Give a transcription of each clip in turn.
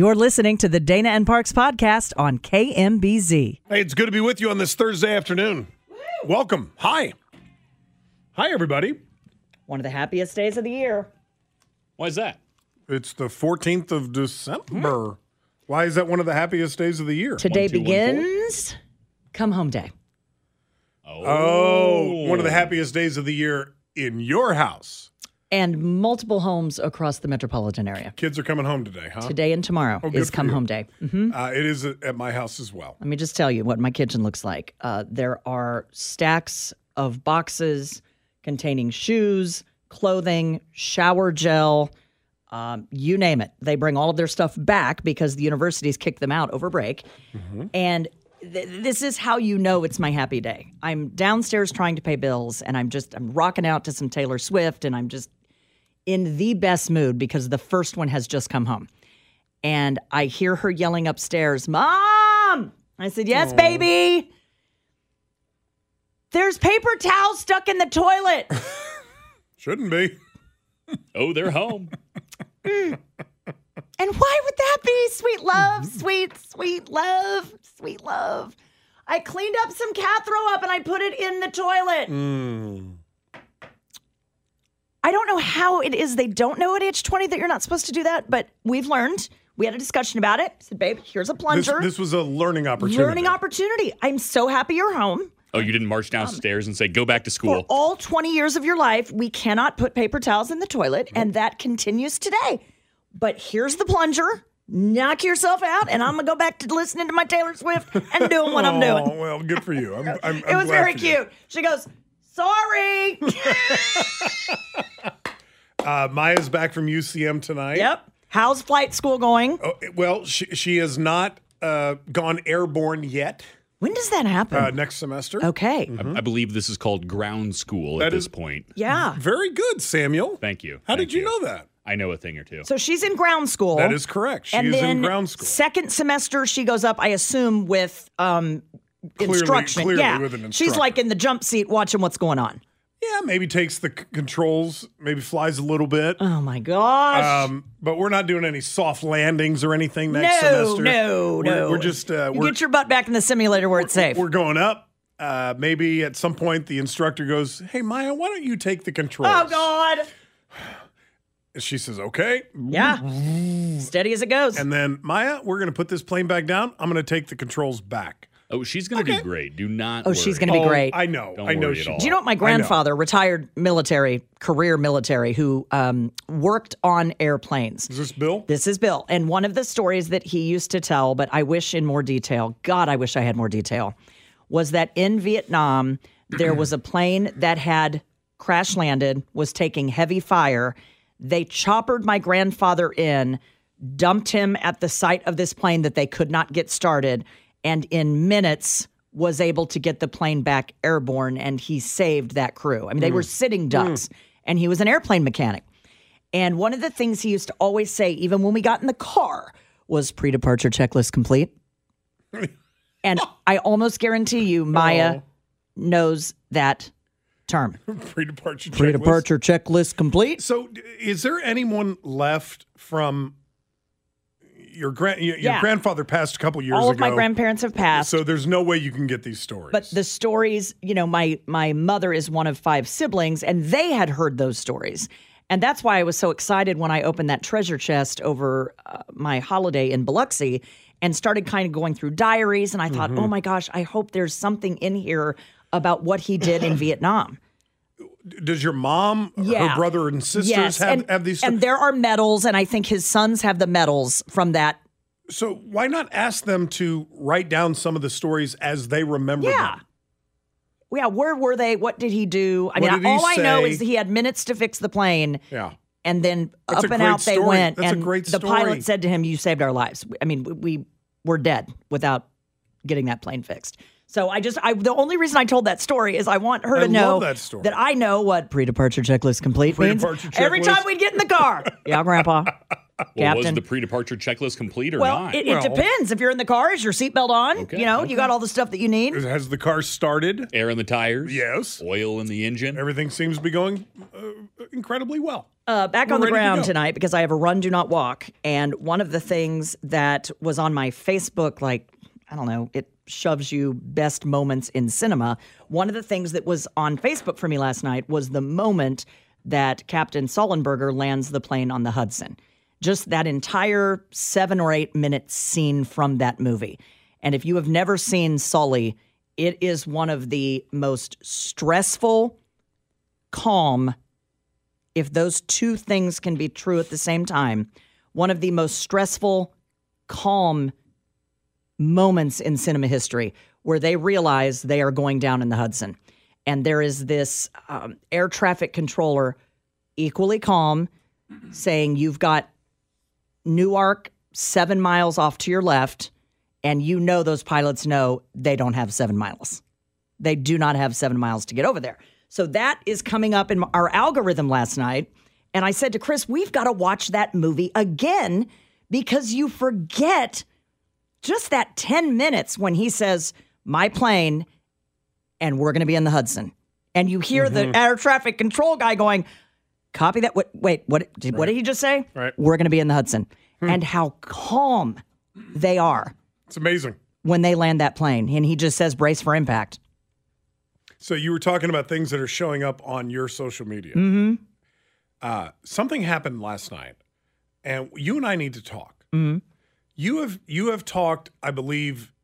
You're listening to the Dana and Parks podcast on KMBZ. Hey, it's good to be with you on this Thursday afternoon. Welcome. Hi. Hi, everybody. One of the happiest days of the year. Why is that? It's the 14th of December. Why is that one of the happiest days of the year? Today two, one, four? begins come home day. Oh, one of the happiest days of the year in your house. And multiple homes across the metropolitan area. Kids are coming home today, huh? Today and tomorrow Oh, is come you. home day. hmm Uh, it is at my house as well. Let me just tell you what my kitchen looks like. Uh, there are stacks of boxes containing shoes, clothing, shower gel, um, you name it. They bring all of their stuff back because the universities kick them out over break. And th- this is how you know it's my happy day. I'm downstairs trying to pay bills and I'm just I'm rocking out to some Taylor Swift and I'm just in the best mood because the first one has just come home. And I hear her yelling upstairs, "Mom!" I said, "Yes, baby." There's paper towels stuck in the toilet. Shouldn't be. Oh, they're home. And why would that be? Sweet love, sweet, sweet love, sweet love. I cleaned up some cat throw up and I put it in the toilet. Mm. I don't know how it is they don't know at age 20 that you're not supposed to do that, but we've learned. We had a discussion about it. I said, babe, here's a plunger. this was a learning opportunity. Learning opportunity. I'm so happy you're home. Oh, you didn't march downstairs and say, go back to school. For school. all 20 years of your life, we cannot put paper towels in the toilet, and that continues today. But here's the plunger. Knock yourself out, and I'm gonna go back to listening to my Taylor Swift and doing what I'm doing. Oh, well, good for you. I'm, I'm, It I'm was glad very for you. cute. She goes, "Sorry." Uh, Maya's back from UCM tonight. yep. How's flight school going? Oh, well, she, she has not uh, gone airborne yet When does that happen? uh, next semester. okay. I, I believe this is called ground school That at this point. Yeah. Very good, Samuel. Thank you. How Thank did you, know that? I know a thing or two. So she's in ground school. That is correct. She and is then in ground school. Second semester, she goes up. I assume with um, Clearly- instruction. clearly yeah, with an she's like in the jump seat watching what's going on. yeah, maybe takes the c- controls, maybe flies a little bit. Oh my gosh! Um, but we're not doing any soft landings or anything next no, semester. no, We're- no. We're just uh, we're, get your butt back in the simulator where it's safe. we're going up. Uh, maybe at some point the instructor goes, "Hey Maya, why don't you take the controls?" Oh God! She says, "Okay." Yeah, steady as it goes. And then Maya, we're going to put this plane back down. I'm going to take the controls back. Oh, she's going to Okay. do great. Do not oh, she's going to be Oh, great. I know. Don't I know. worry She, at all. Do you know what my grandfather, retired military, career military, who um, worked on airplanes? Is this Bill? This is Bill. And one of the stories that he used to tell, but I wish in more detail, God, I wish I had more detail, was that in Vietnam, there was a plane that had crash landed, was taking heavy fire. They choppered my grandfather in, dumped him at the site of this plane that they could not get started, and in minutes was able to get the plane back airborne and he saved that crew. I mean, they mm. were sitting mm. ducks and he was an airplane mechanic. And one of the things he used to always say, even when we got in the car, was pre departure checklist complete. and I almost guarantee you, Maya knows that term. Pre-departure. Pre checklist. departure checklist complete. So, is there anyone left from your grand? Your, Yeah. grandfather passed a couple years All of ago. my grandparents have passed. So there's no way you can get these stories. but the stories, you know, my my mother is one of five siblings, and they had heard those stories. And that's why I was so excited when I opened that treasure chest over uh, my holiday in Biloxi and started kind of going through diaries. And I thought, oh my gosh, I hope there's something in here about what he did in Vietnam. Does your mom, Yeah. her brother and sisters Yes, have, and, have these? and there are medals, and I think his sons have the medals from that. so why not ask them to write down some of the stories as they remember Yeah. them? Yeah, where were they? What did he do? I What mean, all I know is he had minutes to fix the plane. Yeah. and then That's up and out they went. That's a and the pilot said to him, "You saved our lives." I mean, we- we were dead without getting that plane fixed. So I just, I the only reason I told that story is I want her I to know love that story. I know what pre-departure checklist complete means. Pre-departure Every time we'd get in the car, yeah, Grandpa. Well, was Captain. the pre-departure checklist complete or Well, not? it, it Well- depends. If you're in the car, is your seatbelt on? Okay, you know, okay. you got all the stuff that you need. Has the car started? Air in the tires. Yes. Oil in the engine. Everything seems to be going uh, incredibly well. uh, back We're on the ready to ground tonight because I have a run, do not walk. And one of the things that was on my Facebook, like, I don't know, it shoves you best moments in cinema. One of the things that was on Facebook for me last night was the moment that Captain Sullenberger lands the plane on the Hudson. Just that entire seven or eight minute scene from that movie. And if you have never seen Sully, it is one of the most stressful, calm, if those two things can be true at the same time, one of the most stressful, calm moments in cinema history where they realize they are going down in the Hudson. And there is this um, air traffic controller, equally calm, saying, You've got Newark seven miles off to your left. And you know, those pilots know they don't have seven miles. They do not have seven miles to get over there. So that is coming up in our algorithm last night. And I said to Chris, we've got to watch that movie again because you forget just that 10 minutes when he says, My plane, and we're going to be in the Hudson. And you hear the air traffic control guy going, Copy that. What, wait, what, did, what did he just say? Right. We're going to be in the Hudson. And how calm they are It's amazing. when they land that plane. And he just says, Brace for impact. So you were talking about things that are showing up on your social media. Mm-hmm. Uh, something happened last night, and you and I need to talk. Mm-hmm. You have you have talked. I believe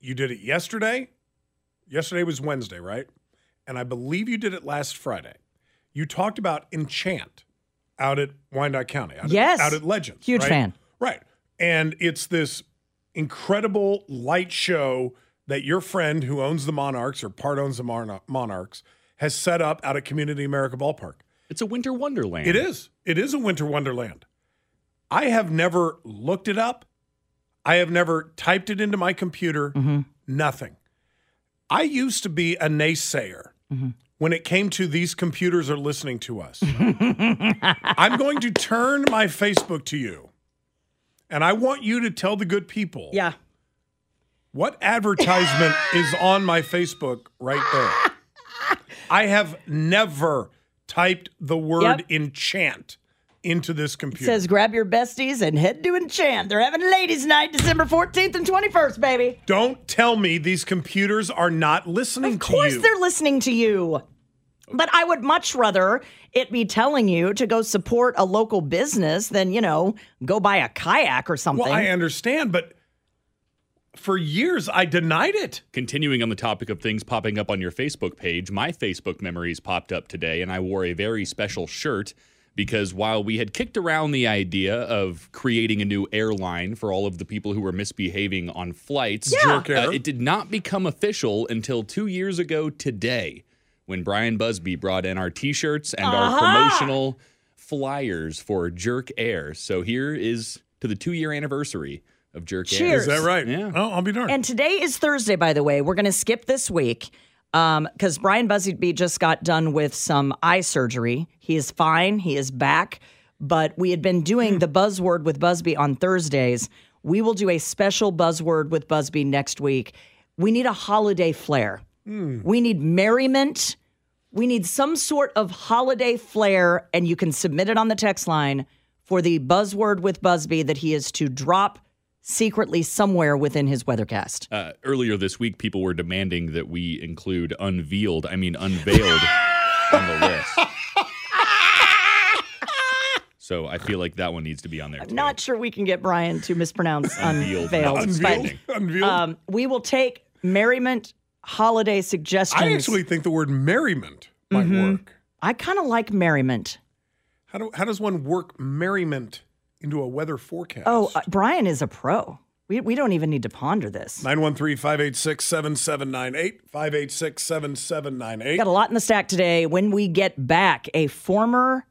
you did it yesterday. Yesterday was Wednesday, right? And I believe you did it last Friday. You talked about Enchant out at Wyandotte County. Out Yes. at, out at Legends. Huge right? fan. Right. And it's this incredible light show that your friend who owns the Monarchs or part owns the Monarchs has set up out at Community America Ballpark. It's a winter wonderland. It is. It is a winter wonderland. I have never looked it up. I have never typed it into my computer. Nothing. I used to be a naysayer when it came to these computers are listening to us. I'm going to turn my Facebook to you. And I want you to tell the good people Yeah. what advertisement is on my Facebook right there. I have never typed the word Yep. enchant into this computer. Says grab your besties and head to Enchant. They're having ladies' night December 14th and 21st, baby. Don't tell me these computers are not listening Of course they're listening to you. But I would much rather it be telling you to go support a local business than, you know, go buy a kayak or something. well, I understand, but for years I denied it. Continuing on the topic of things popping up on your Facebook page, my Facebook memories popped up today, and I wore a very special shirt because while we had kicked around the idea of creating a new airline for all of the people who were misbehaving on flights, Jerk uh, it did not become official until two years ago today when Brian Busby brought in our t shirts and our promotional flyers for Jerk Air. So here is to the two year anniversary of Jerk Air. Cheers. Is that right? Yeah. Oh, I'll be darned. And today is Thursday, by the way. We're going to skip this week Um, because Brian Busby just got done with some eye surgery. He is fine. He is back. But we had been doing the buzzword with Busby on Thursdays. We will do a special buzzword with Busby next week. We need a holiday flair. Hmm. We need merriment. We need some sort of holiday flair, and you can submit it on the text line for the buzzword with Busby that he is to drop secretly somewhere within his weathercast. Uh, earlier this week, people were demanding that we include unveiled, I mean, unveiled on the list. So I feel like that one needs to be on there. Too. Not sure we can get Brian to mispronounce Unveiled. unveiled. Unveiled. but, Unveiled. um, we will take merriment holiday suggestions. I actually think the word merriment might Mm-hmm. work. I kind of like merriment. How, do, how does one work merriment into a weather forecast? Oh, uh, Brian is a pro. We, we don't even need to ponder this. 913 586 7798. 586 7798. Got a lot in the stack today. When we get back, a former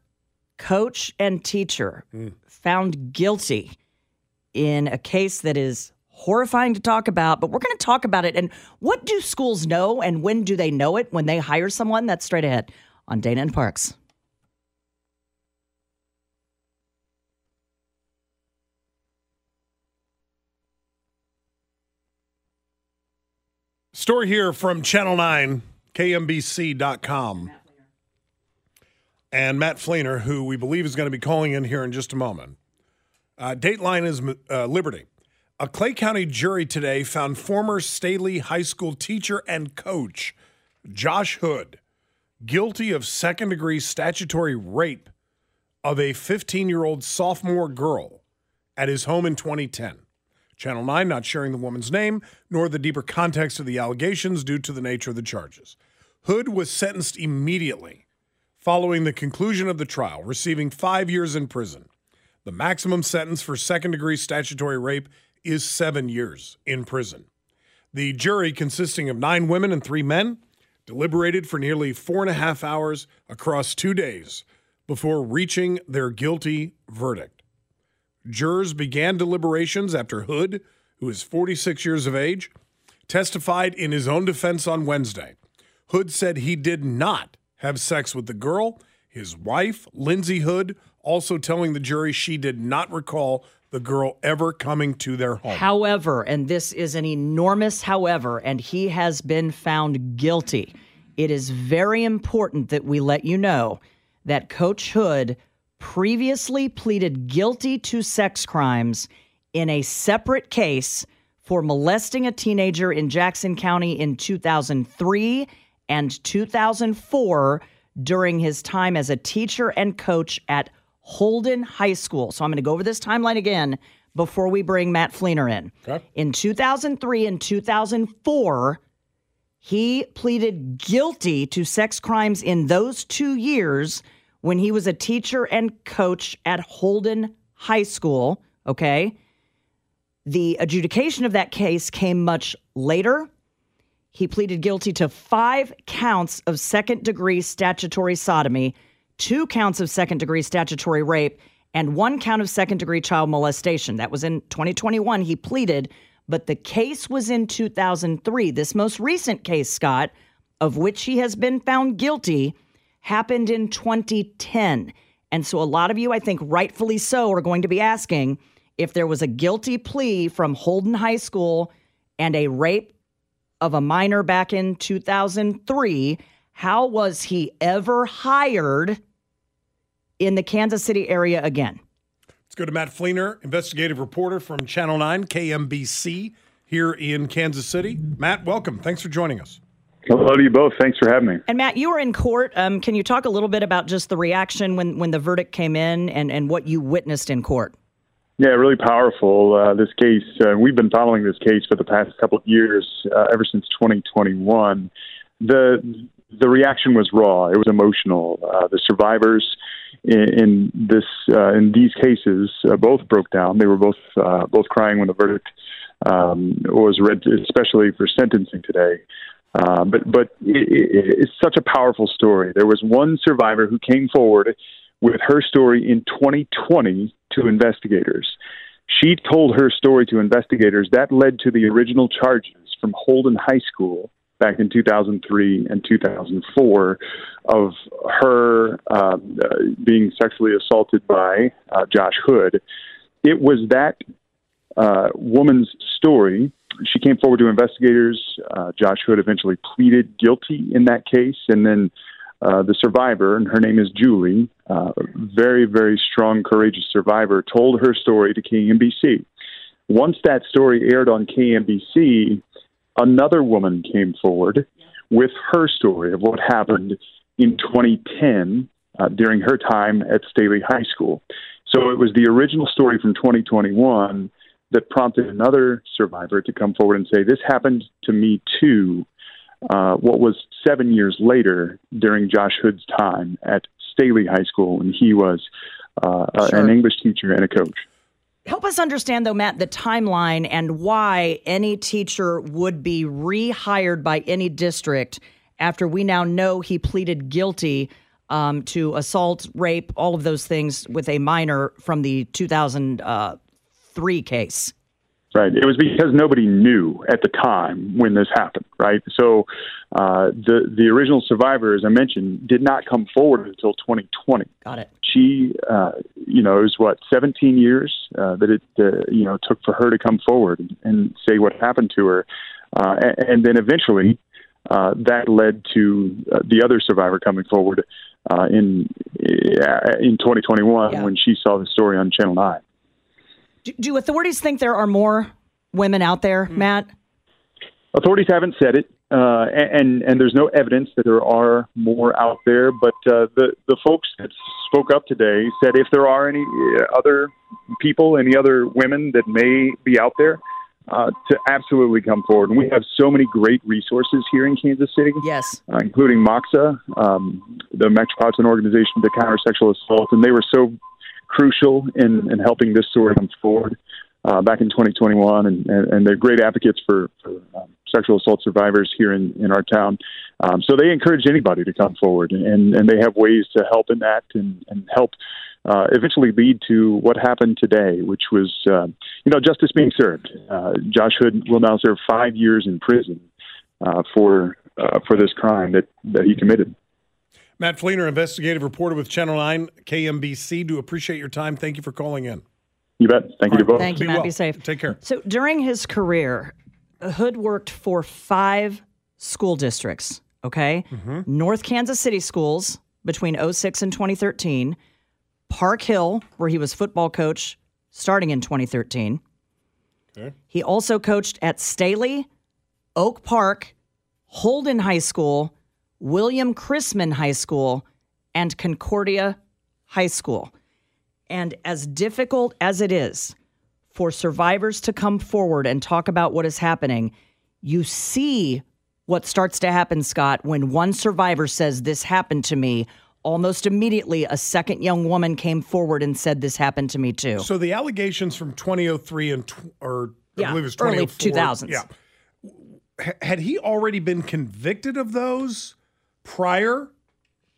coach and teacher found guilty in a case that is horrifying to talk about, but we're going to talk about it. And what do schools know and when do they know it when they hire someone? That's straight ahead on Dana and Parks. Story here from Channel 9, KMBC.com. And Matt Flener, who we believe is going to be calling in here in just a moment. Uh, Dateline is uh, Liberty. A Clay County jury today found former Staley High School teacher and coach Josh Hood guilty of second degree statutory rape of a 15 year old sophomore girl at his home in 2010. Channel 9 not sharing the woman's name nor the deeper context of the allegations due to the nature of the charges. Hood was sentenced immediately following the conclusion of the trial, receiving five years in prison. The maximum sentence for second degree statutory rape is seven years in prison. The jury, consisting of nine women and three men, deliberated for nearly four and a half hours across two days before reaching their guilty verdict. Jurors began deliberations after Hood, who is 46 years of age, testified in his own defense on Wednesday. Hood said he did not have sex with the girl. His wife, Lindsay Hood, also telling the jury she did not recall the girl ever coming to their home. However, and this is an enormous however, and he has been found guilty. It is very important that we let you know that Coach Hood previously pleaded guilty to sex crimes in a separate case for molesting a teenager in Jackson County in 2003 and 2004 during his time as a teacher and coach at Holden High School. So I'm going to go over this timeline again before we bring Matt Flener in. Okay. In 2003 and 2004, he pleaded guilty to sex crimes in those two years when he was a teacher and coach at Holden High School. Okay. The adjudication of that case came much later. He pleaded guilty to five counts of second degree statutory sodomy, two counts of second degree statutory rape, and one count of second degree child molestation. That was in 2021. He pleaded, but the case was in 2003. This most recent case, Scott, of which he has been found guilty, happened in 2010. And so a lot of you, I think rightfully so, are going to be asking if there was a guilty plea from Holden High School and a rape of a minor back in 2003, how was he ever hired in the Kansas City area again? Let's go to Matt Flener, investigative reporter from Channel 9, KMBC, here in Kansas City. Matt, welcome. Thanks for joining us. Hello to you both. Thanks for having me. And Matt, you were in court. Um, can you talk a little bit about just the reaction when, when the verdict came in and, and what you witnessed in court? Yeah, really powerful. Uh, this case, uh, we've been following this case for the past couple of years, uh, ever since 2021. The the reaction was raw. It was emotional. Uh, the survivors in, in this uh, in these cases uh, both broke down. They were both uh, both crying when the verdict um, was read, especially for sentencing today. Uh, but but it, it, it's such a powerful story. There was one survivor who came forward with her story in 2020 to investigators. She told her story to investigators. That led to the original charges from Holden High School back in 2003 and 2004 of her uh, being sexually assaulted by uh, Josh Hood. It was that uh, woman's story. She came forward to investigators. Uh, Josh Hood eventually pleaded guilty in that case, and then uh, the survivor, and her name is Julie, uh, very, very strong, courageous survivor, told her story to KMBC. Once that story aired on KMBC, another woman came forward with her story of what happened in 2010 uh, during her time at Staley High School. So it was the original story from 2021 that prompted another survivor to come forward and say, This happened to me too. Uh, what was seven years later during Josh Hood's time at Staley High School when he was uh, Sure. an English teacher and a coach. Help us understand, though, Matt, the timeline and why any teacher would be rehired by any district after we now know he pleaded guilty um, to assault, rape, all of those things with a minor from the 2003 case. Right. It was because nobody knew at the time when this happened. Right. So uh, the the original survivor, as I mentioned, did not come forward until 2020. Got it. She, uh, you know, it was what 17 years uh, that it, uh, you know, took for her to come forward and, and say what happened to her, uh, and, and then eventually uh, that led to uh, the other survivor coming forward uh, in uh, in 2021 Yeah. when she saw the story on Channel Nine. Do, do authorities think there are more women out there, Hmm. Matt? Authorities haven't said it, uh, and and there's no evidence that there are more out there. But uh, the the folks that spoke up today said if there are any uh, other people, any other women that may be out there, uh, to absolutely come forward. And we have so many great resources here in Kansas City. Yes. uh, including MOCSA, um, the Metropolitan Organization to Counter Sexual Assault, and they were so crucial in, in helping this story come forward uh, back in 2021, and, and, and they're great advocates for, for um, sexual assault survivors here in, in our town. Um, so they encourage anybody to come forward, and, and they have ways to help in that and, and help uh, eventually lead to what happened today, which was, uh, you know, justice being served. Uh, Josh Hood will now serve five years in prison uh, for uh, for this crime that, that he committed. Matt Flener, investigative reporter with Channel 9 KMBC. Do appreciate your time. Thank you for calling in. You bet. Thank you to both. Thank you, Be Matt. well. Be safe. Take care. So during his career, Hood worked for five school districts, okay? Mm-hmm. North Kansas City schools between 06 and 2013, Park Hill, where he was football coach starting in 2013. Okay. He also coached at Staley, Oak Park, Holden High School, William Chrisman High School, and Concordia High School. And as difficult as it is for survivors to come forward and talk about what is happening, you see what starts to happen, Scott, when one survivor says, This happened to me. Almost immediately, a second young woman came forward and said, This happened to me too. So the allegations from 2003 and tw- or I believe it was early 2004. 2000s. Yeah. H- Had he already been convicted of those prior,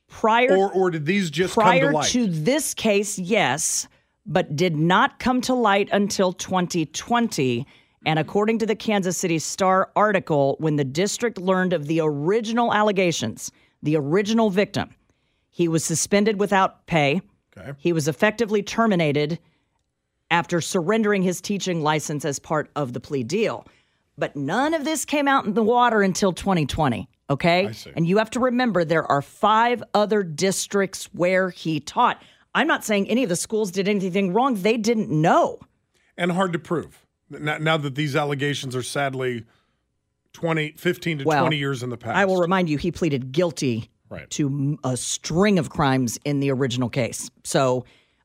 prior or or did these just prior come to light? this case, yes, but did not come to light until 2020. And according to the Kansas City Star article, when the district learned of the original allegations, the original victim, he was suspended without pay. Okay. He was effectively terminated after surrendering his teaching license as part of the plea deal. But none of this came out in the water until 2020. Okay. And you have to remember there are five other districts where he taught. I'm not saying any of the schools did anything wrong. They didn't know. and hard to prove. Now, now that these allegations are sadly 20, 15 to Well, 20 years in the past. I will remind you, he pleaded guilty Right. to a string of crimes in the original case. So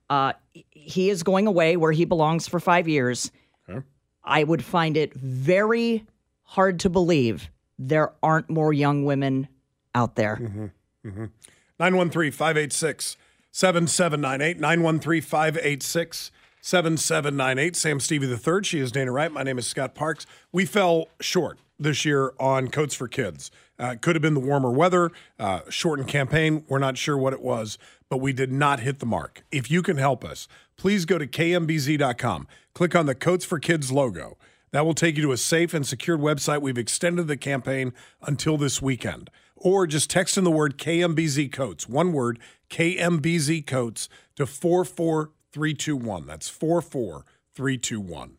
uh, he is going away where he belongs for five years. Okay. I would find it very hard to believe there aren't more young women out there. Mm-hmm. 913 586 7798. 913 586 7798. Sam Stevie III. She is Dana Wright. My name is Scott Parks. We fell short this year on Coats for Kids. Uh, could have been the warmer weather, uh, shortened campaign. We're not sure what it was, but we did not hit the mark. If you can help us, please go to kmbz.com. Click on the Coats for Kids logo. That will take you to a safe and secured website. We've extended the campaign until this weekend. Or just text in the word KMBZ Coats, one word, KMBZ Coats, to 44321. That's 44321.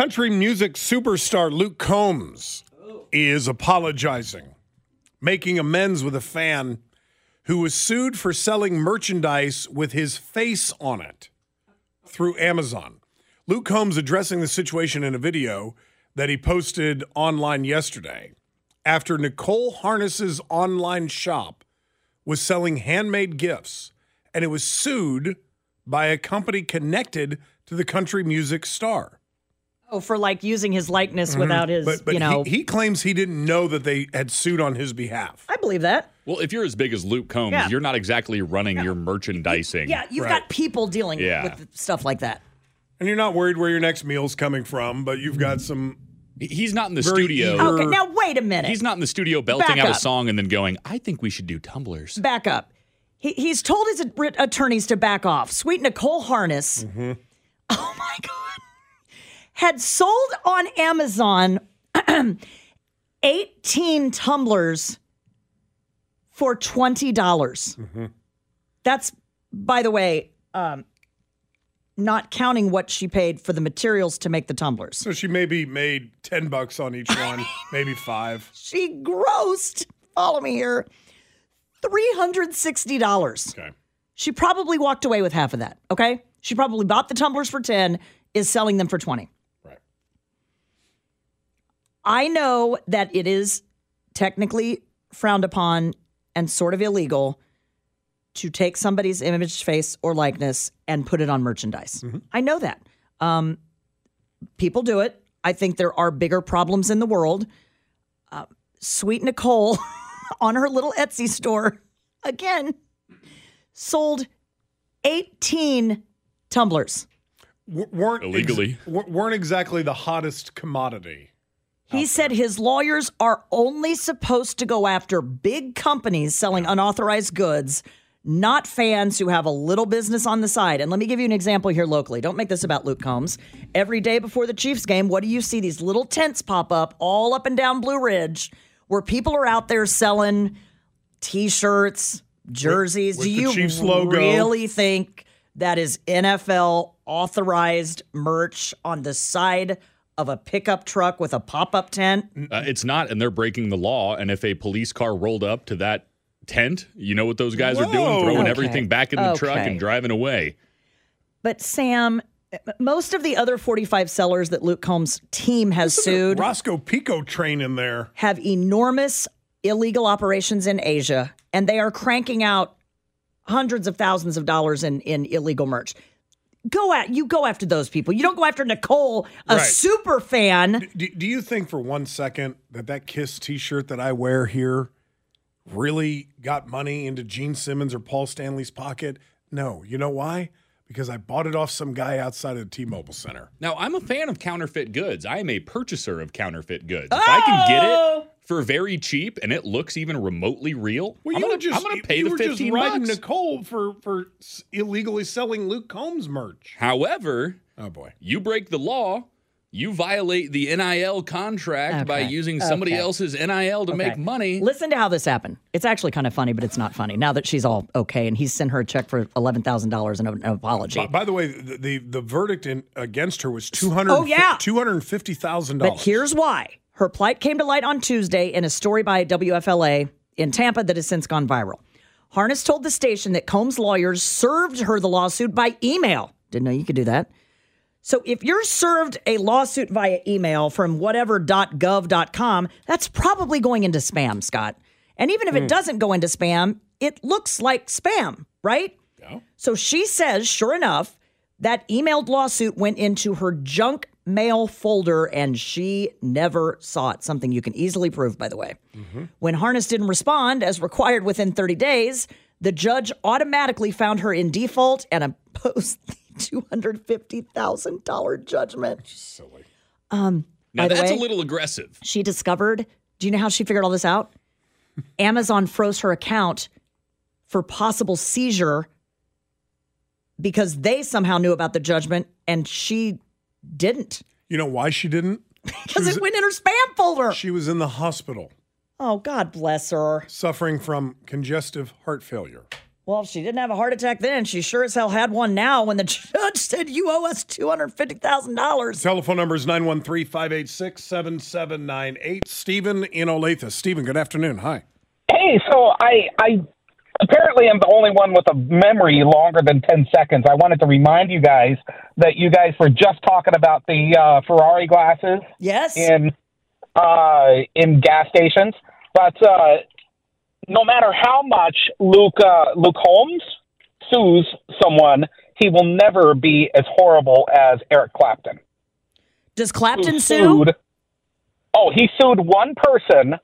Country music superstar Luke Combs is apologizing, making amends with a fan who was sued for selling merchandise with his face on it through Amazon. Luke Combs addressing the situation in a video that he posted online yesterday after Nicole Harness's online shop was selling handmade gifts and it was sued by a company connected to the country music star. Oh, for like using his likeness without his, But, but you know. he, he claims he didn't know that they had sued on his behalf. I believe that. Well, if you're as big as Luke Combs, Yeah. you're not exactly running your merchandising. Yeah, you've Right. got people dealing Yeah. with stuff like that. And you're not worried where your next meal's coming from, but you've got some. He's not in the Very studio. eager- Okay, now wait a minute. He's not in the studio belting out a song and then going, I think we should do tumblers. back up. He, he's told his attorneys to back off. Sweet Nicole Harness, Mm-hmm. oh my God, had sold on Amazon 18 tumblers for 20. dollars Mm-hmm. That's, by the way, um, not counting what she paid for the materials to make the tumblers. So she maybe made 10 bucks on each one, maybe five. She grossed, follow me here, $360. Okay. She probably walked away with half of that. Okay. She probably bought the tumblers for 10, is selling them for 20. Right. I know that it is technically frowned upon and sort of illegal to take somebody's image, face, or likeness and put it on merchandise. I know that. Um, people do it. I think there are bigger problems in the world. Uh, Sweet Nicole on her little Etsy store, again, sold 18 tumblers. W- weren't ex- Illegally. w- weren't exactly the hottest commodity. He said his lawyers are only supposed to go after big companies selling unauthorized goods, not fans who have a little business on the side. And let me give you an example here locally. Don't make this about Luke Combs. Every day before the Chiefs game, what do you see? These little tents pop up all up and down Blue Ridge where people are out there selling t shirts, jerseys. with do you Chiefs logo. really think that is NFL authorized merch on the side of a pickup truck with a pop up tent? Uh, it's not, and they're breaking the law. And if a police car rolled up to that tent, you know what those guys are doing? Throwing Okay. everything back in the truck and driving away. But Sam, most of the other 45 sellers that Luke Combs' team has sued Roscoe Pico train in there. have enormous illegal operations in Asia, and they are cranking out hundreds of thousands of dollars in, in illegal merch. Go at you go after those people. You don't go after Nicole, a Right. super fan. Do, do you think for one second that that Kiss T-shirt that I wear here really got money into Gene Simmons or Paul Stanley's pocket? No. You know why? Because I bought it off some guy outside of the T-Mobile Center. Now, I'm a fan of counterfeit goods. I am a purchaser of counterfeit goods. If I can get Oh! it for very cheap and it looks even remotely real, Well, I'm you gonna, were just I'm gonna pay you the were 15 just riding bucks. Nicole for for illegally selling Luke Combs merch. However, Oh boy. you break the law, you violate the NIL contract by using somebody Okay. else's NIL to make money. Listen to how this happened. It's actually kind of funny, but it's not funny. Now that she's all okay and he's sent her a check for eleven thousand dollars and an apology. By, by the way, the, the the verdict in against her was two hundred. Oh, yeah. two hundred fifty thousand dollars. But dollars. here's why. Her plight came to light on Tuesday in a story by WFLA in Tampa that has since gone viral. Harness told the station that Combs' lawyers served her the lawsuit by email. Didn't know you could do that. So if you're served a lawsuit via email from whatever.gov.com, that's probably going into spam, Scott. And even if it hmm. doesn't go into spam, it looks like spam, right? Yeah. So she says, sure enough, that emailed lawsuit went into her junk mail folder and she never saw it. Something you can easily prove, by the way. When Harness didn't respond as required within 30 days, The judge automatically found her in default and imposed the $250,000 judgment. Silly. Um, Now that's way, a little aggressive. she discovered, do you know how she figured all this out? Amazon froze her account for possible seizure because they somehow knew about the judgment and she didn't You know why she didn't? because it went in her spam folder. She was in the hospital Oh, God bless her. suffering from congestive heart failure. Well, if she didn't have a heart attack then. She sure as hell had one now when the judge said you owe us $250,000. Telephone number is 913 586 7798. Stephen in Olathe. Stephen, good afternoon. Hi. Hey, so I I apparently I'm the only one with a memory longer than 10 seconds. I wanted to remind you guys that you guys were just talking about the uh, Ferrari glasses Yes. in uh, in gas stations, but uh, no matter how much Luke uh, Luke Holmes sues someone, he will never be as horrible as Eric Clapton. Does Clapton sue? Oh, he sued one person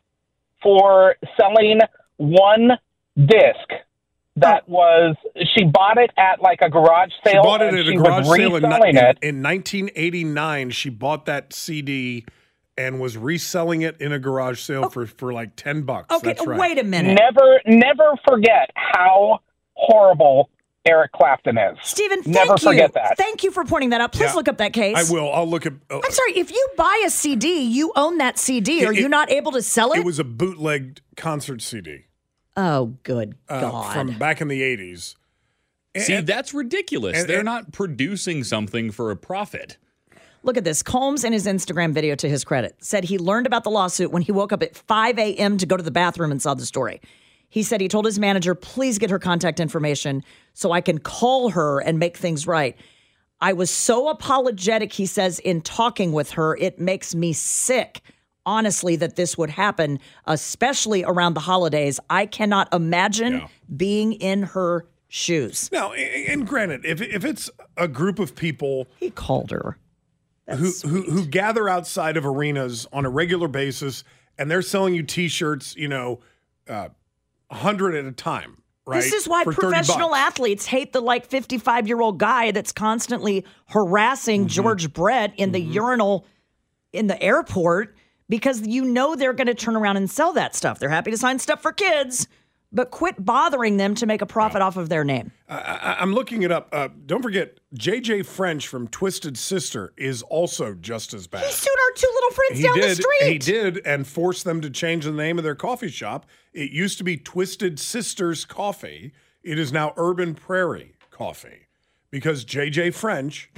for selling one disc that was she bought it at like a garage She sale. bought it at a garage sale in, in, it. in 1989. She bought that CD and was reselling it in a garage sale for, for like 10 bucks. Okay, That's right. wait a minute. Never, never forget how horrible Eric Clapton is. Stephen, thank Never you. forget that. Thank you for pointing that out. Please Yeah. look up that case. I will. I'll look at. uh, I'm sorry, if you buy a CD, you own that CD. Are you it- not able to sell it? it was a bootlegged concert CD oh, good uh, God. from back in the 80s. See, that's ridiculous. and- They're and- not producing something for a profit. Look at this. Combs, in his Instagram video, to his credit, said he learned about the lawsuit when he woke up at 5 a.m. to go to the bathroom and saw the story. He said he told his manager, please get her contact information so I can call her and make things right. I was so apologetic, he says, in talking with her. It makes me sick, honestly, that this would happen, especially around the holidays. I cannot imagine Yeah. being in her shoes. Now, and granted, if, if it's a group of people He called her. who, who who gather outside of arenas on a regular basis and they're selling you T-shirts, you know, uh, hundred at a time, right? This is why For professional athletes hate the like 55 year old guy that's constantly harassing Mm-hmm. George Brett in the urinal in the airport because you know they're going to turn around and sell that stuff. They're happy to sign stuff for kids, but quit bothering them to make a profit off of their name. I, I'm looking it up. Uh, don't forget, JJ French from Twisted Sister is also just as bad. He sued our two little friends He down did. the street. He did, and forced them to change the name of their coffee shop. It used to be Twisted Sisters Coffee. It is now Urban Prairie Coffee because JJ French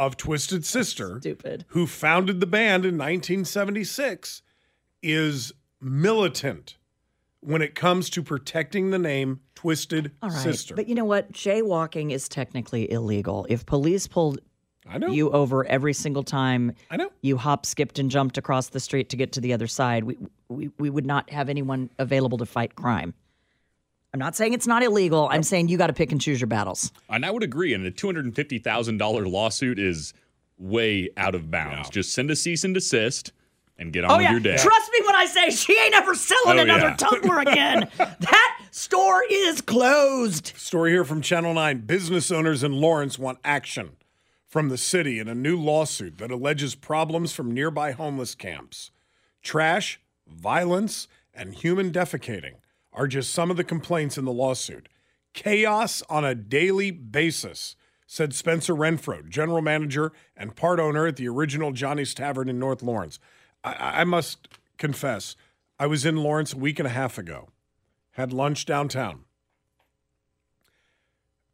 of Twisted Sister, Stupid. who founded the band in 1976, is militant when it comes to protecting the name Twisted All right. Sister. But you know what? Jaywalking is technically illegal. If police pulled I know. you over every single time I know. you hop, skipped, and jumped across the street to get to the other side, we, we, we would not have anyone available to fight crime. I'm not saying it's not illegal. I'm saying you got to pick and choose your battles. And I would agree. And the $250,000 lawsuit is way out of bounds. Just send a cease and desist and get on oh, with your day. Trust me when I say she ain't ever selling Oh, another yeah. tumbler again. that store is closed. Story here from Channel 9. Business owners in Lawrence want action from the city in a new lawsuit that alleges problems from nearby homeless camps. Trash, violence, and human defecating are just some of the complaints in the lawsuit. Chaos on a daily basis, said Spencer Renfro, general manager and part owner at the original Johnny's Tavern in North Lawrence. I, I must confess, I was in Lawrence a week and a half ago, had lunch downtown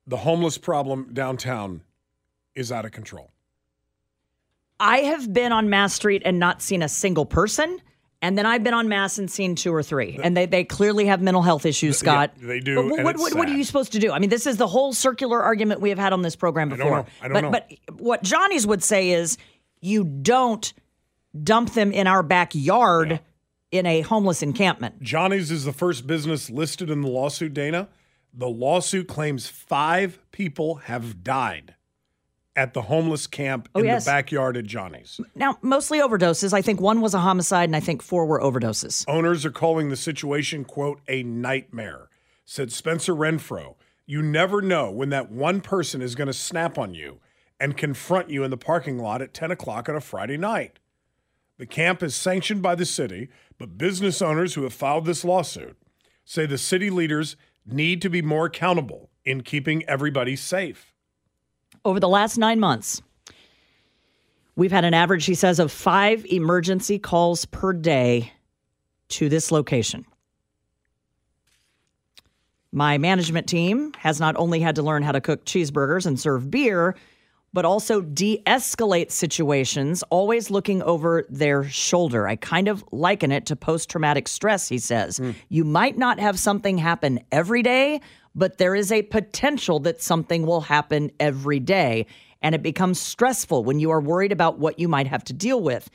the homeless problem downtown is out of control. I have been on Mass Street and not seen a single person. And then I've been on Mass and seen two or three. And they, they clearly have mental health issues, Scott. Yeah, they do, But and what, what, what are you supposed to do? I mean, this is the whole circular argument we have had on this program before. I don't know. I don't but, know. but what Johnny's would say is you don't dump them in our backyard in a homeless encampment. Johnny's is the first business listed in the lawsuit, Dana. The lawsuit claims five people have died at the homeless camp Oh, in yes. the backyard at Johnny's. Now, mostly overdoses. I think one was a homicide and I think four were overdoses. Owners are calling the situation, quote, a nightmare. said Spencer Renfro, you never know when that one person is going to snap on you and confront you in the parking lot at 10 o'clock on a Friday night. The camp is sanctioned by the city, but business owners who have filed this lawsuit say the city leaders need to be more accountable in keeping everybody safe. Over the last nine months, we've had an average, he says, of five emergency calls per day to this location. My management team has not only had to learn how to cook cheeseburgers and serve beer, but also de escalate situations, always looking over their shoulder. I kind of liken it to post traumatic stress, he says. Hmm. You might not have something happen every day, but there is a potential that something will happen every day. And it becomes stressful when you are worried about what you might have to deal with.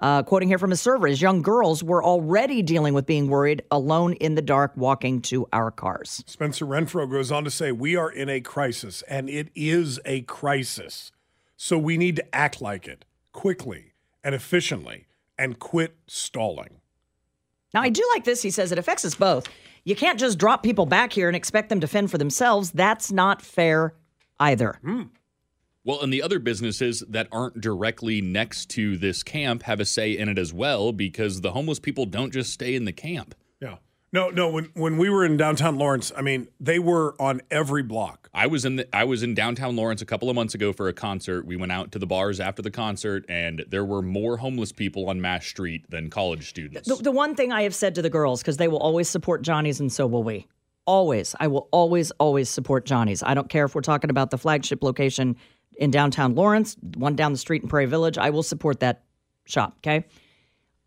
Uh, quoting here from a server, as young girls were already dealing with being worried alone in the dark walking to our cars. Spencer Renfro goes on to say, We are in a crisis, and it is a crisis. So we need to act like it quickly and efficiently and quit stalling. Now, I do like this. He says it affects us both. You can't just drop people back here and expect them to fend for themselves. That's not fair either. Hmm. Well, and the other businesses that aren't directly next to this camp have a say in it as well because the homeless people don't just stay in the camp. Yeah. No, no. When when we were in downtown Lawrence, I mean, they were on every block. I was in the, I was in downtown Lawrence a couple of months ago for a concert. We went out to the bars after the concert and there were more homeless people on Mass Street than college students. The, the one thing I have said to the girls, because they will always support Johnny's and so will we. Always. I will always, always support Johnny's. I don't care if we're talking about the flagship location in downtown Lawrence, one down the street in Prairie Village. I will support that shop. Okay.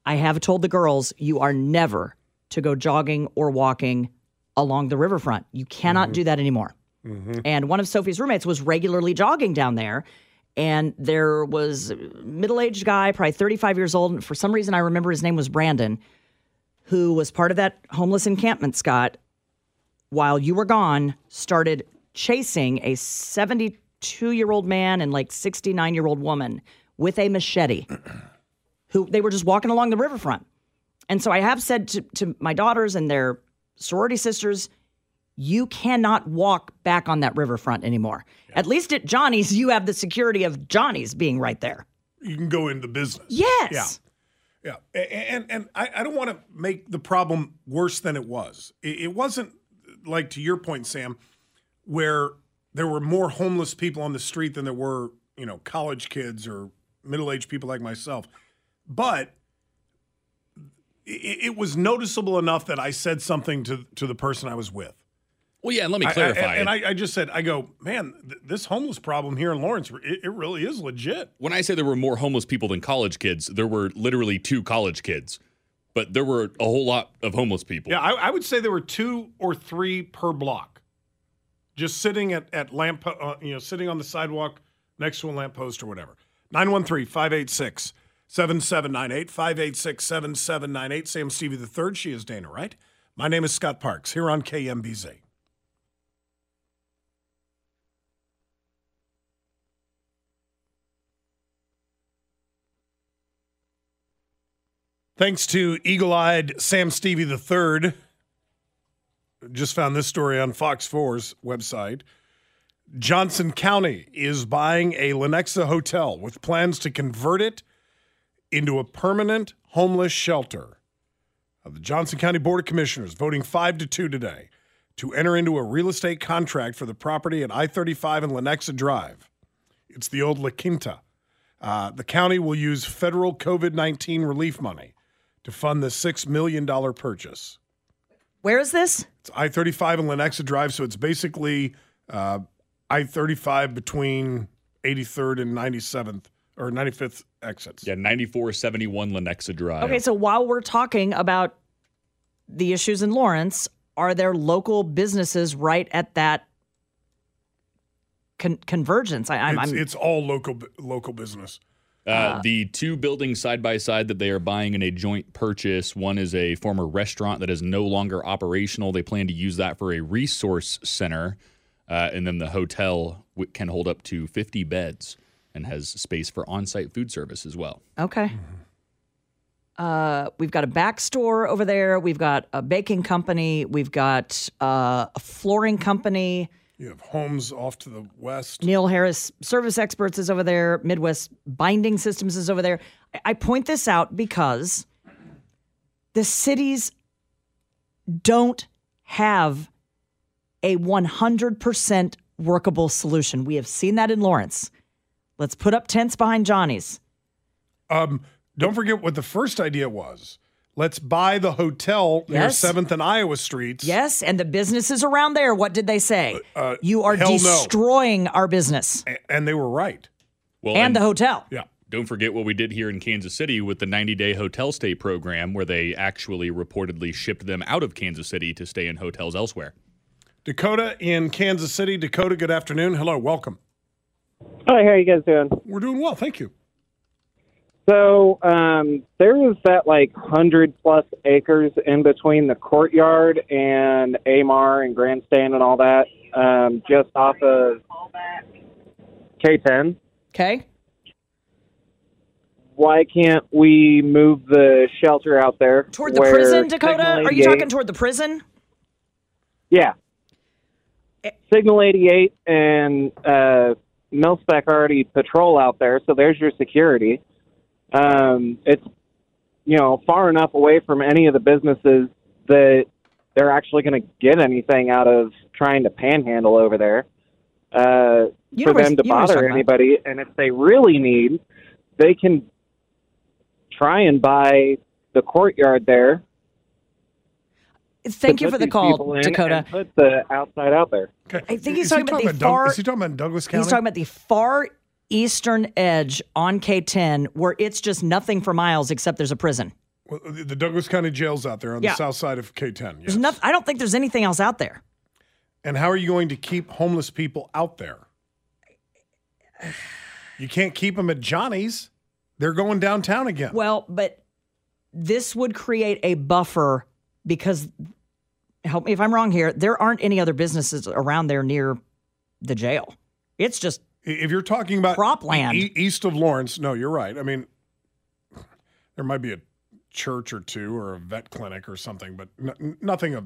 I have told the girls, you are never to go jogging or walking along the riverfront. You cannot do mm-hmm. that anymore. Mm-hmm. And one of Sophie's roommates was regularly jogging down there. And there was a middle aged guy, probably 35 years old. And for some reason, I remember his name was Brandon, who was part of that homeless encampment, Scott, while you were gone, started chasing a 72 year old man and like 69 year old woman with a machete who they were just walking along the riverfront. And so I have said to, to my daughters and their sorority sisters, you cannot walk back on that riverfront anymore. At least at Johnny's, you have the security of Johnny's being right there. You can go into business. Yes. Yeah. Yeah. And and I, I don't want to make the problem worse than it was. It, it wasn't like to your point, Sam, where there were more homeless people on the street than there were, you know, college kids or middle-aged people like myself. But it, it was noticeable enough that I said something to to the person I was with. well, yeah, and let me I- I- clarify. and I, I just said, I go, man, th- this homeless problem here in Lawrence, it, it really is legit. when I say there were more homeless people than college kids, there were literally two college kids, but there were a whole lot of homeless people. Yeah, I, I would say there were two or three per block, just sitting at at lamp, uh, you know, sitting on the sidewalk next to a lamppost or whatever. 913-586-7798, 586-7798. Sam Stevie the third. She is Dana, Wright? My name is Scott Parks here on KMBZ. Thanks to Eagle Eyed Sam Stevie the third. Just found this story on Fox 4's website. Johnson County is buying a Lenexa hotel with plans to convert it into a permanent homeless shelter. Uh, the Johnson County Board of Commissioners voting 5 to 2 today to enter into a real estate contract for the property at I 35 and Lenexa Drive. It's the old La Quinta. Uh, the county will use federal COVID 19 relief money to fund the $6 million purchase. Where is this? It's I 35 and Lenexa Drive, so it's basically uh, I 35 between 83rd and 97th or 95th exits. Yeah, 9471 Lenexa Drive. Okay, so while we're talking about the issues in Lawrence, are there local businesses right at that con- convergence? I, I'm, It's, I'm it's all local local business. Uh, the two buildings side by side that they are buying in a joint purchase. One is a former restaurant that is no longer operational. They plan to use that for a resource center. Uh, and then the hotel w- can hold up to 50 beds and has space for on site food service as well. okay. Uh, we've got a back store over there. We've got a baking company. We've got uh, a flooring company. You have homes off to the west. Neal Harris Service Experts is over there. Midwest Binding Systems is over there. I- I point this out because the cities don't have a 100% workable solution. We have seen that in Lawrence. Let's put up tents behind Johnny's. Um, don't forget what the first idea was. Let's buy the hotel near Seventh and Iowa Streets. Yes, and the businesses around there, what did they say? Uh, you are hell no. destroying our business A- and they were right. Well, and the hotel. Yeah. Don't forget what we did here in Kansas City with the 90 day hotel stay program, where they actually reportedly shipped them out of Kansas City to stay in hotels elsewhere. Dakota in Kansas City. Dakota, good afternoon. Hello, welcome. Hi, how are you guys doing? We're doing well, thank you. So um, there is that like hundred plus acres in between the courtyard and Amarr and Grandstand and all that, um, just off of K10. Okay. Why can't we move the shelter out there Toward the where prison, Dakota? Signal Are you 88 talking toward the prison? Yeah. Eh. Signal 88 and uh, Milspec already patrol out there, so there's your security. Um, it's you know far enough away from any of the businesses that they're actually going to get anything out of trying to panhandle over there uh, You for them to you know what I'm bother talking about. anybody. And if they really need, they can try and buy the courtyard there. Thank you for the call, Dakota. and Put the outside out there. Okay. I think he's Is talking he about the Doug- far- Is he talking about Douglas County? He's talking about the far eastern edge on K10 where it's just nothing for miles except there's a prison. Well, the the Douglas County jail's out there on Yeah. the south side of K10. Yes. There's nothing, I don't think there's anything else out there. And how are you going to keep homeless people out there? You can't keep them at Johnny's. They're going downtown again. Well, but this would create a buffer because, help me if I'm wrong here, there aren't any other businesses around there near the jail. It's just if you're talking about Cropland. e- east of Lawrence, no, you're right. I mean, there might be a church or two or a vet clinic or something, but n- nothing of.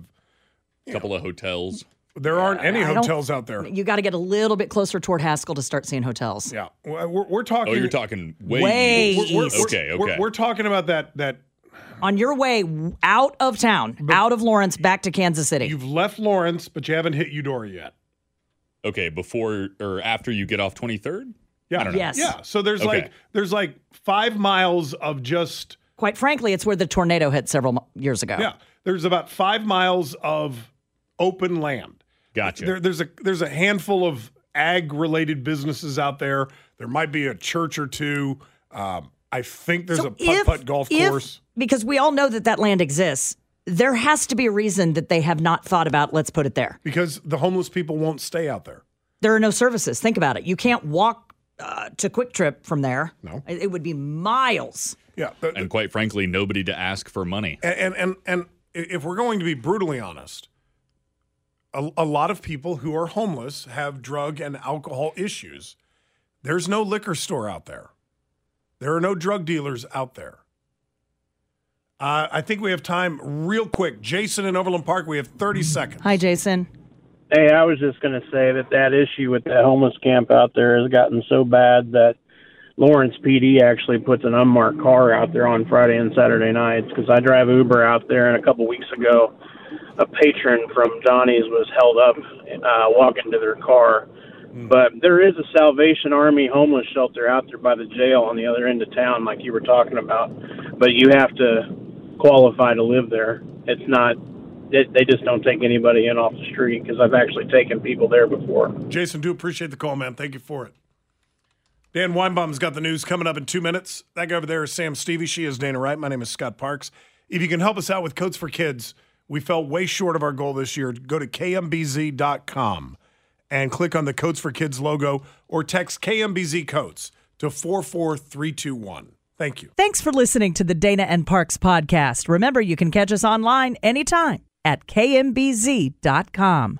A couple of hotels. There aren't any I hotels out there. you got to get a little bit closer toward Haskell to start seeing hotels. Yeah, we're, we're talking. Oh, you're talking way, Way We're, we're- east. Okay, we're- okay. We're, talking about that. That On your way out of town, out of Lawrence, back to Kansas City. you've left Lawrence, but you haven't hit Eudora yet. Okay, before or after you get off 23rd? Yeah. I don't know. Yes. Yeah. So there's Okay. like there's like five miles of just Quite frankly, it's where the tornado hit several years ago. yeah. There's about five miles of open land. Gotcha. There, there's a there's a handful of ag related businesses out there. There might be a church or two. Um, I think there's So a putt putt golf if- course. Because we all know that that land exists. There has to be a reason that they have not thought about, let's put it there. Because the homeless people won't stay out there. There are no services. Think about it. You can't walk uh, to QuikTrip from there. No. It, it would be miles. Yeah. the- and quite frankly, nobody to ask for money. and and and if we're going to be brutally honest, a, a lot of people who are homeless have drug and alcohol issues. There's no liquor store out there. There are no drug dealers out there. Uh, I think we have time real quick. Jason in Overland Park, we have 30 seconds. Hi, Jason. Hey, I was just going to say that that issue with that homeless camp out there has gotten so bad that Lawrence PD actually puts an unmarked car out there on Friday and Saturday nights because I drive Uber out there, and a couple weeks ago, a patron from Johnny's was held up uh, walking to their car. But there is a Salvation Army homeless shelter out there by the jail on the other end of town, like you were talking about. But you have to qualify to live there. It's not. They, just don't take anybody in off the street because I've actually taken people there before. Jason, do appreciate the call, man. Thank you for it. Dan Weinbaum's got the news coming up in two minutes. That guy over there is Sam Stevie. She is Dana Wright. My name is Scott Parks. If you can help us out with Coats for Kids, we fell way short of our goal this year. Go to kmbz.com and click on the Coats for Kids logo or text KMBZ Coats to 44321. Thank you. Thanks for listening to the Dana and Parks podcast. Remember, you can catch us online anytime at kmbz.com.